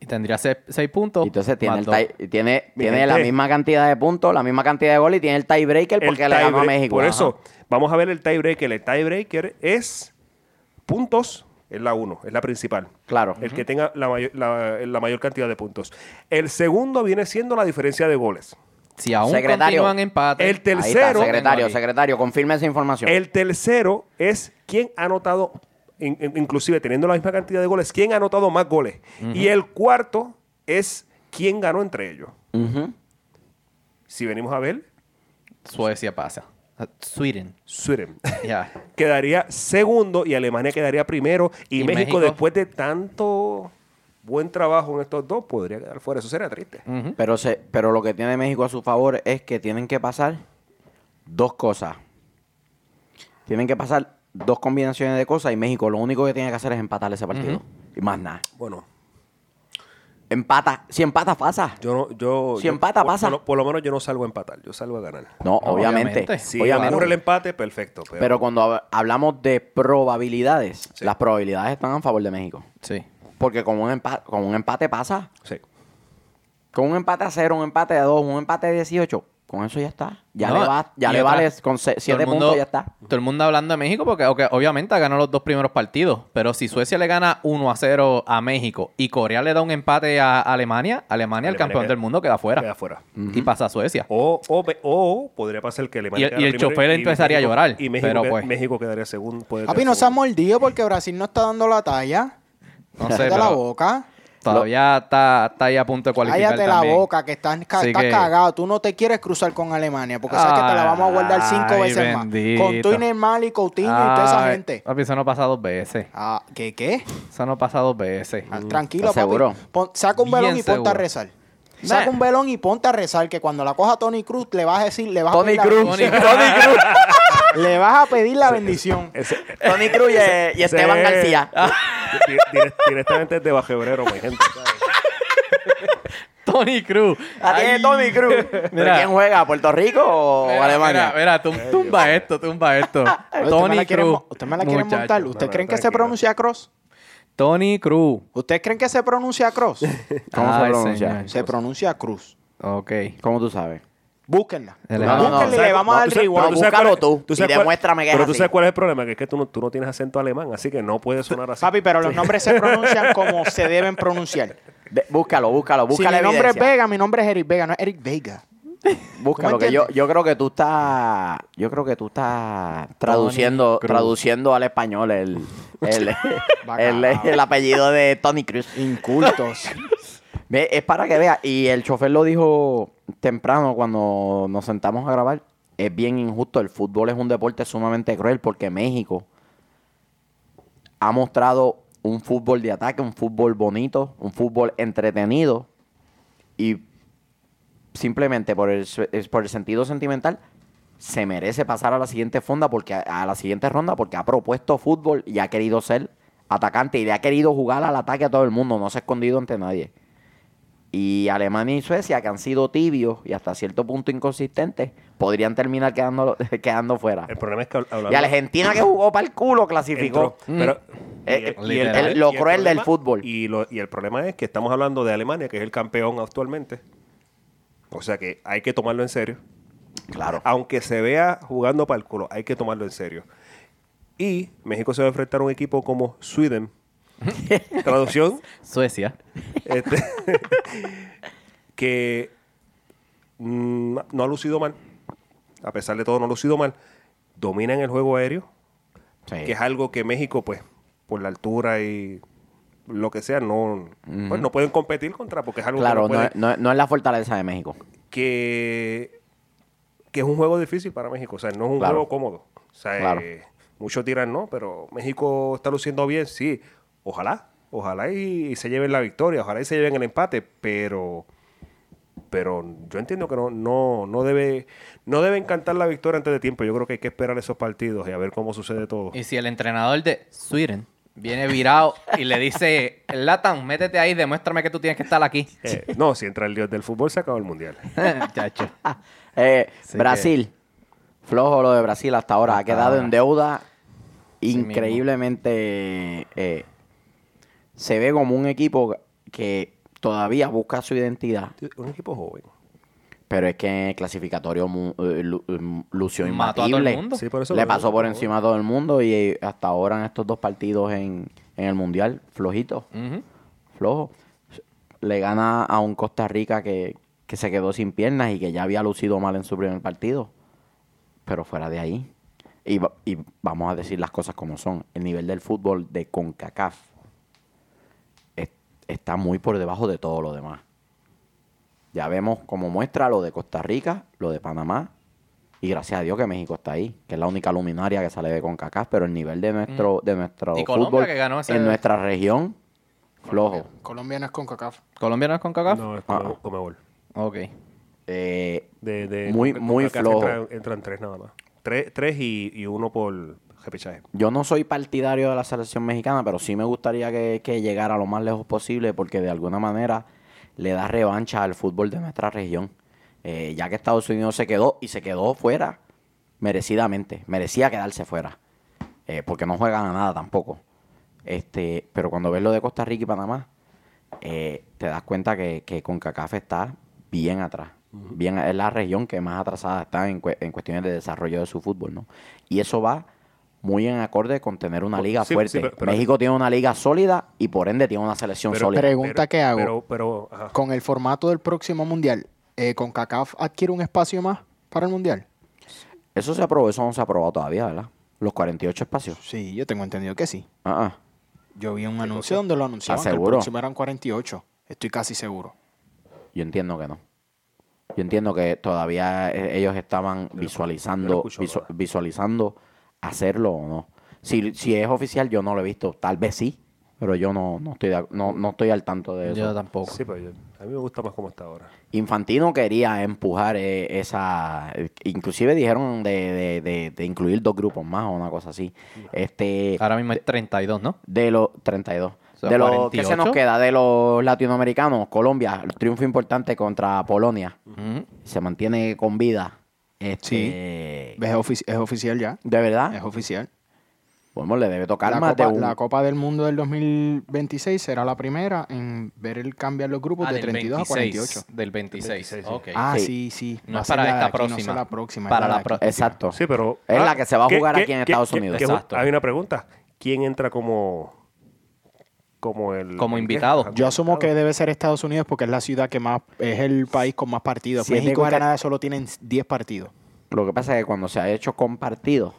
Y tendría se- seis puntos. Y entonces tiene, el tie- tiene, tiene la misma cantidad de puntos, la misma cantidad de goles y tiene el tiebreaker El porque le ganó a México. Por Ajá. eso, vamos a ver el tiebreaker. El tiebreaker es puntos, es la 1, es la principal. Claro. El que tenga la mayor, la, la mayor cantidad de puntos. El segundo viene siendo la diferencia de goles. Si aún Secretario. continúan empate. El Ahí está, tercero- secretario, secretario, confirme esa información. El tercero es quién ha anotado, in- in- inclusive teniendo la misma cantidad de goles, quién ha anotado más goles. Y el cuarto es quién ganó entre ellos. Si venimos a ver, Suecia pasa. Uh, Sweden. Sweden Ya. quedaría segundo y Alemania quedaría primero. Y, ¿Y México, México? después de tanto buen trabajo en estos dos, podría quedar fuera. Eso sería triste. Pero, se, pero lo que tiene México a su favor es que tienen que pasar dos cosas. Tienen que pasar dos combinaciones de cosas y México lo único que tiene que hacer es empatar ese partido. Y más nada. Bueno, Empata. Si empata, pasa. yo no. Yo, Si yo- empata, por- pasa. Por, lo- por lo menos yo no salgo a empatar, yo salgo a ganar. No, No, obviamente. obviamente. Si obviamente. ocurre el empate, perfecto. Pero, Pero cuando hab- hablamos de probabilidades, Sí. las probabilidades están a favor de México. Sí. Porque con un, empate, con un empate pasa. sí. Con un empate a cero, un empate a dos, un empate de 18, con eso ya está. Ya No, le va, ya le otra- vale con todo 7 el mundo- puntos, ya está. Todo el mundo hablando de México porque ok, obviamente ganó los dos primeros partidos. Pero si Suecia le gana 1 a 0 a México y Corea le da un empate a Alemania, Alemania, el campeón queda- del mundo, queda fuera. Queda fuera. Y pasa a Suecia. O, o, o podría pasar que Alemania Y el- y chofer empezaría a llorar, Y México, pero pues. México quedaría segundo. Papi, no se ha mordido porque Brasil no está dando la talla. No sé, la pero boca. Todavía está, está ahí a punto de cualificar Cállate la boca, que estás, estás que- cagado. Tú no te quieres cruzar con Alemania, porque sabes que te la vamos a guardar cinco Ay, veces más. Con y Neymar y Coutinho y toda esa gente. Papi, eso no pasa dos veces. Ah, ¿Qué, qué? Eso no pasa dos veces. Ah, Tranquilo, ¿Estás papi. seguro? Pon- saca un velón y ponte a rezar. Saca un velón y ponte a rezar que cuando la coja Tony Cruz le vas a decir, le vas a Tony Cruz. Tony Tony Cruz. le vas a pedir la bendición. Ese- Tony Cruz y, y Esteban García. di- dire- directamente desde Bajebrero, mi gente. Tony Cruz. La tiene. Tony Cruz. ¿Pero Mira. quién juega? ¿Puerto Rico o Mira, Alemania? Mira, mira, tum- tumba esto, tumba esto. ¿Usted Tony Cruz. usted me la quiere muchacho. montar? ¿Ustedes No, no, creen que se pronuncia Cross? Tony Cruz. ¿Ustedes creen que se pronuncia Cross? ¿Cómo se pronuncia? señor. se pronuncia Cruz. Ok. ¿Cómo tú sabes? Búsquenla. No, no, no. Búsquenla y le ¿Sabes- vamos a dar tú sabes búscalo cuál es- tú y demuéstrame que es Pero tú así. sabes cuál es el problema, que es que tú no, tú no tienes acento alemán, así que no puedes sonar así. Papi, pero los nombres se pronuncian como se deben pronunciar. De- búscalo, búscalo, Si búscalo. mi nombre es Vega, mi nombre es Eric Vega, no es Eric Vega. Búscalo, ¿Tú me que yo, yo creo que tú estás, yo creo que tú estás traduciendo, Cruz. traduciendo al español el, el, el apellido de Tony Cruz. Incultos. Es para que veas, y el chofer lo dijo temprano cuando nos sentamos a grabar, es bien injusto, el fútbol es un deporte sumamente cruel porque México ha mostrado un fútbol de ataque, un fútbol bonito, un fútbol entretenido y simplemente por el, por el sentido sentimental se merece pasar a la siguiente fonda porque a la siguiente ronda porque ha propuesto fútbol y ha querido ser atacante y le ha querido jugar al ataque a todo el mundo, no se ha escondido ante nadie. Y Alemania y Suecia, que han sido tibios y hasta cierto punto inconsistentes, podrían terminar quedando, quedando fuera. El problema es que hab- hablando... Y Argentina, que jugó para el culo, clasificó. entró, pero- y y el- lo y cruel del fútbol. Y, lo- y el problema es que estamos hablando de Alemania, que es el campeón actualmente. O sea que hay que tomarlo en serio. Claro. Aunque se vea jugando para el culo, hay que tomarlo en serio. Y México se va a enfrentar a un equipo como Sweden. Traducción, Suecia. Este, que mm, no ha lucido mal. A pesar de todo, no ha lucido mal. Dominan el juego aéreo, Sí. que es algo que México, pues, por la altura y lo que sea, no, pues, no pueden competir contra, porque es algo que, Claro, no no, puede- no es- no es la fortaleza de México. que, que es un juego difícil para México, o sea, no es un Claro. juego cómodo. O sea, Claro. eh, muchos dirán no, pero México está luciendo bien, sí, ojalá, ojalá y, se lleven la victoria, ojalá y se lleven el empate, pero pero yo entiendo que no, no, no debe no deben cantar la victoria antes de tiempo. Yo creo que hay que esperar esos partidos y a ver cómo sucede todo. Y si el entrenador de Sweden viene virado y le dice, Latan, métete ahí, demuéstrame que tú tienes que estar aquí. Eh, no, si entra el dios del fútbol se acaba el mundial. Chacho. Eh, Brasil. Flojo lo de Brasil hasta ahora. Ha quedado en deuda increíblemente. eh, se ve como un equipo que todavía busca su identidad. Un equipo joven. Pero es que en el clasificatorio mu- lu- lució Mató a todo el imbatible. mundo. Sí, por eso Le lo- pasó por encima a todo el mundo y eh, hasta ahora en estos dos partidos en, en el Mundial, flojito, Ujú. flojo. Le gana a un Costa Rica que, que se quedó sin piernas y que ya había lucido mal en su primer partido. Pero fuera de ahí. Y, va- y vamos a decir las cosas como son. El nivel del fútbol de CONCACAF está muy por debajo de todo lo demás. Ya vemos como muestra lo de Costa Rica, lo de Panamá. Y gracias a Dios que México está ahí, que es la única luminaria que sale de CONCACAF, pero el nivel de nuestro, de nuestro Mm. Y Colombia, fútbol que ganó ese- en nuestra región, flojo. Colombia no es con CACAF. ¿Colombia no es con CACAF? No, es Ah. Comebol. Ok. Eh, De, de- Muy- con- muy flojo. Entran, entran tres nada más. Tres, tres y, y uno por repechaje. Yo no soy partidario de la selección mexicana, pero sí me gustaría que, que llegara lo más lejos posible porque de alguna manera le da revancha al fútbol de nuestra región. Eh, ya que Estados Unidos se quedó y se quedó fuera merecidamente, merecía quedarse fuera, eh, porque no juegan a nada tampoco. Este, pero cuando ves lo de Costa Rica y Panamá, eh, te das cuenta que, que CONCACAF está bien atrás. Bien, es la región que más atrasada está en, en cuestiones de desarrollo de su fútbol, ¿no? Y eso va muy en acorde con tener una Pues, liga sí, fuerte. sí, pero- pero- México tiene una liga sólida y por ende tiene una selección Pero- sólida. Pregunta que hago. Pero, ajá. Con el formato del próximo mundial, eh, ¿con CACAF adquiere un espacio más para el mundial? Eso se aprobó, eso no se ha aprobado todavía, ¿verdad? Los 48 espacios. Sí, yo tengo entendido que sí. Ah, ah. Yo vi un anuncio donde lo anunciaban que el seguro? próximo eran 48. Estoy casi seguro. Yo entiendo que no. Yo entiendo que todavía eh, ellos estaban visualizando, escucho visu- visualizando hacerlo o no. Si, si es oficial, yo no lo he visto. Tal vez sí, pero yo no, no, estoy, de- no, no estoy al tanto de eso. Yo tampoco. Sí, pero yo- a mí me gusta más como está ahora. Infantino quería empujar eh, esa... Inclusive dijeron de, de- de- de incluir dos grupos más o una cosa así. Este, Ahora mismo es 32, ¿no? de los 32. O sea, de lo que se nos 48. queda de los latinoamericanos, Colombia, triunfo importante contra Polonia. Ujú. Se mantiene con vida. Este, ¿Ves? Es, ofici- es oficial ya. De verdad. Es oficial. Bueno, le debe tocar La más Copa, de un... la Copa del Mundo del 2026 será la primera en ver el cambio en los grupos Ah, de del 32 a 48. Del 26. 26, sí. Ah, Sí. sí, sí. No es para esta aquí, no próxima. es la próxima. Para la aquí. Exacto. Sí, pero... Es ah, la que se va a ¿qué- jugar aquí en qué- Estados qué- Unidos. qué- Exacto. Hay una pregunta. ¿Quién entra como... Como el... Como invitado. Yo asumo que debe ser Estados Unidos porque es la ciudad que más, es el país con más partidos. Si México y Canadá solo tienen 10 partidos. Lo que pasa es que cuando se ha hecho compartido,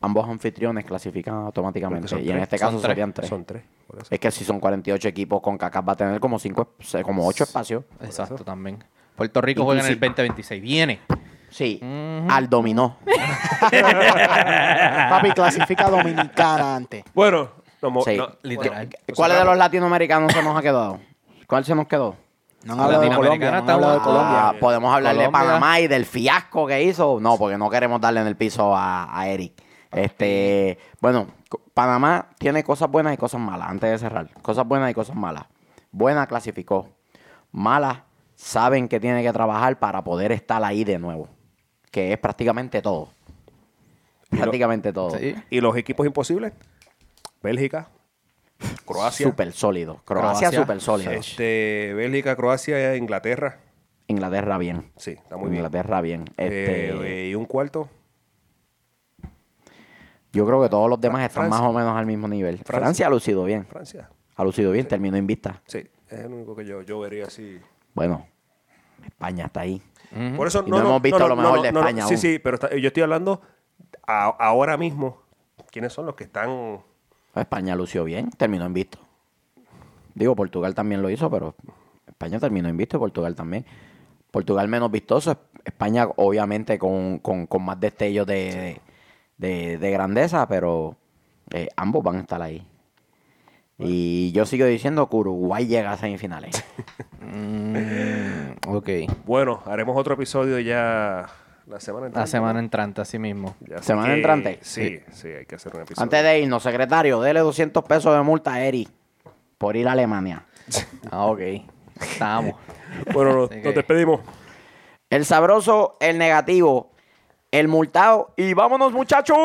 ambos anfitriones clasifican automáticamente. Y en este caso Son tres. serían tres. Son tres. por eso. Es que si son 48 equipos, con CACAF va a tener como cinco, como 8 espacios. Exacto, también. Puerto Rico juega en el 2026. Viene. Sí, al dominó. Papi, clasifica a Dominicana antes. Bueno, no, mo- Sí. no, Literal. ¿Cuál de los latinoamericanos se nos ha quedado? ¿Cuál se nos quedó? No han hablado de Colombia. No han Latinoamericana hablado de está- Colombia. Ah, podemos hablar de Colombia. Panamá y del fiasco que hizo. No, porque no queremos darle en el piso a, a Eric. Este, bueno, co- Panamá tiene cosas buenas y cosas malas. Antes de cerrar, cosas buenas y cosas malas. Buena clasificó. Malas saben que tiene que trabajar para poder estar ahí de nuevo. Que es prácticamente todo. Y lo- Prácticamente todo. Sí. ¿Y los equipos imposibles? Bélgica, Croacia. Súper sólido. Croacia, Croacia. súper sólido. Este, Bélgica, Croacia, Inglaterra. Inglaterra bien. Sí, está muy bien. Inglaterra bien. Este, Eh, y un cuarto. yo creo que todos los demás están Francia. más o menos al mismo nivel. Francia, Francia. ha lucido bien. Francia. Ha lucido bien, terminó invicta. Sí, es el único que yo, yo vería así. Bueno, España está ahí. Por eso Y no hemos visto lo mejor de España Sí, aún. sí, pero está- yo estoy hablando a- ahora mismo. ¿Quiénes son los que están? España lució bien, terminó invicto. Digo, Portugal también lo hizo, pero España terminó invicto y Portugal también. Portugal menos vistoso, España obviamente con, con- con más destellos de, de- de grandeza, pero eh, ambos van a estar ahí. Y yo sigo diciendo que Uruguay llega a semifinales. Mm, ok. Bueno, haremos otro episodio ya la semana entrante. La semana entrante, así mismo. Así ¿Semana que- entrante? Sí, sí, hay que hacer un episodio. Antes de irnos, secretario, dele 200 pesos de multa a Eri por ir a Alemania. Ah, ok. Estamos. Bueno, nos, despedimos. El sabroso, el negativo, el multado. Y vámonos, muchachos.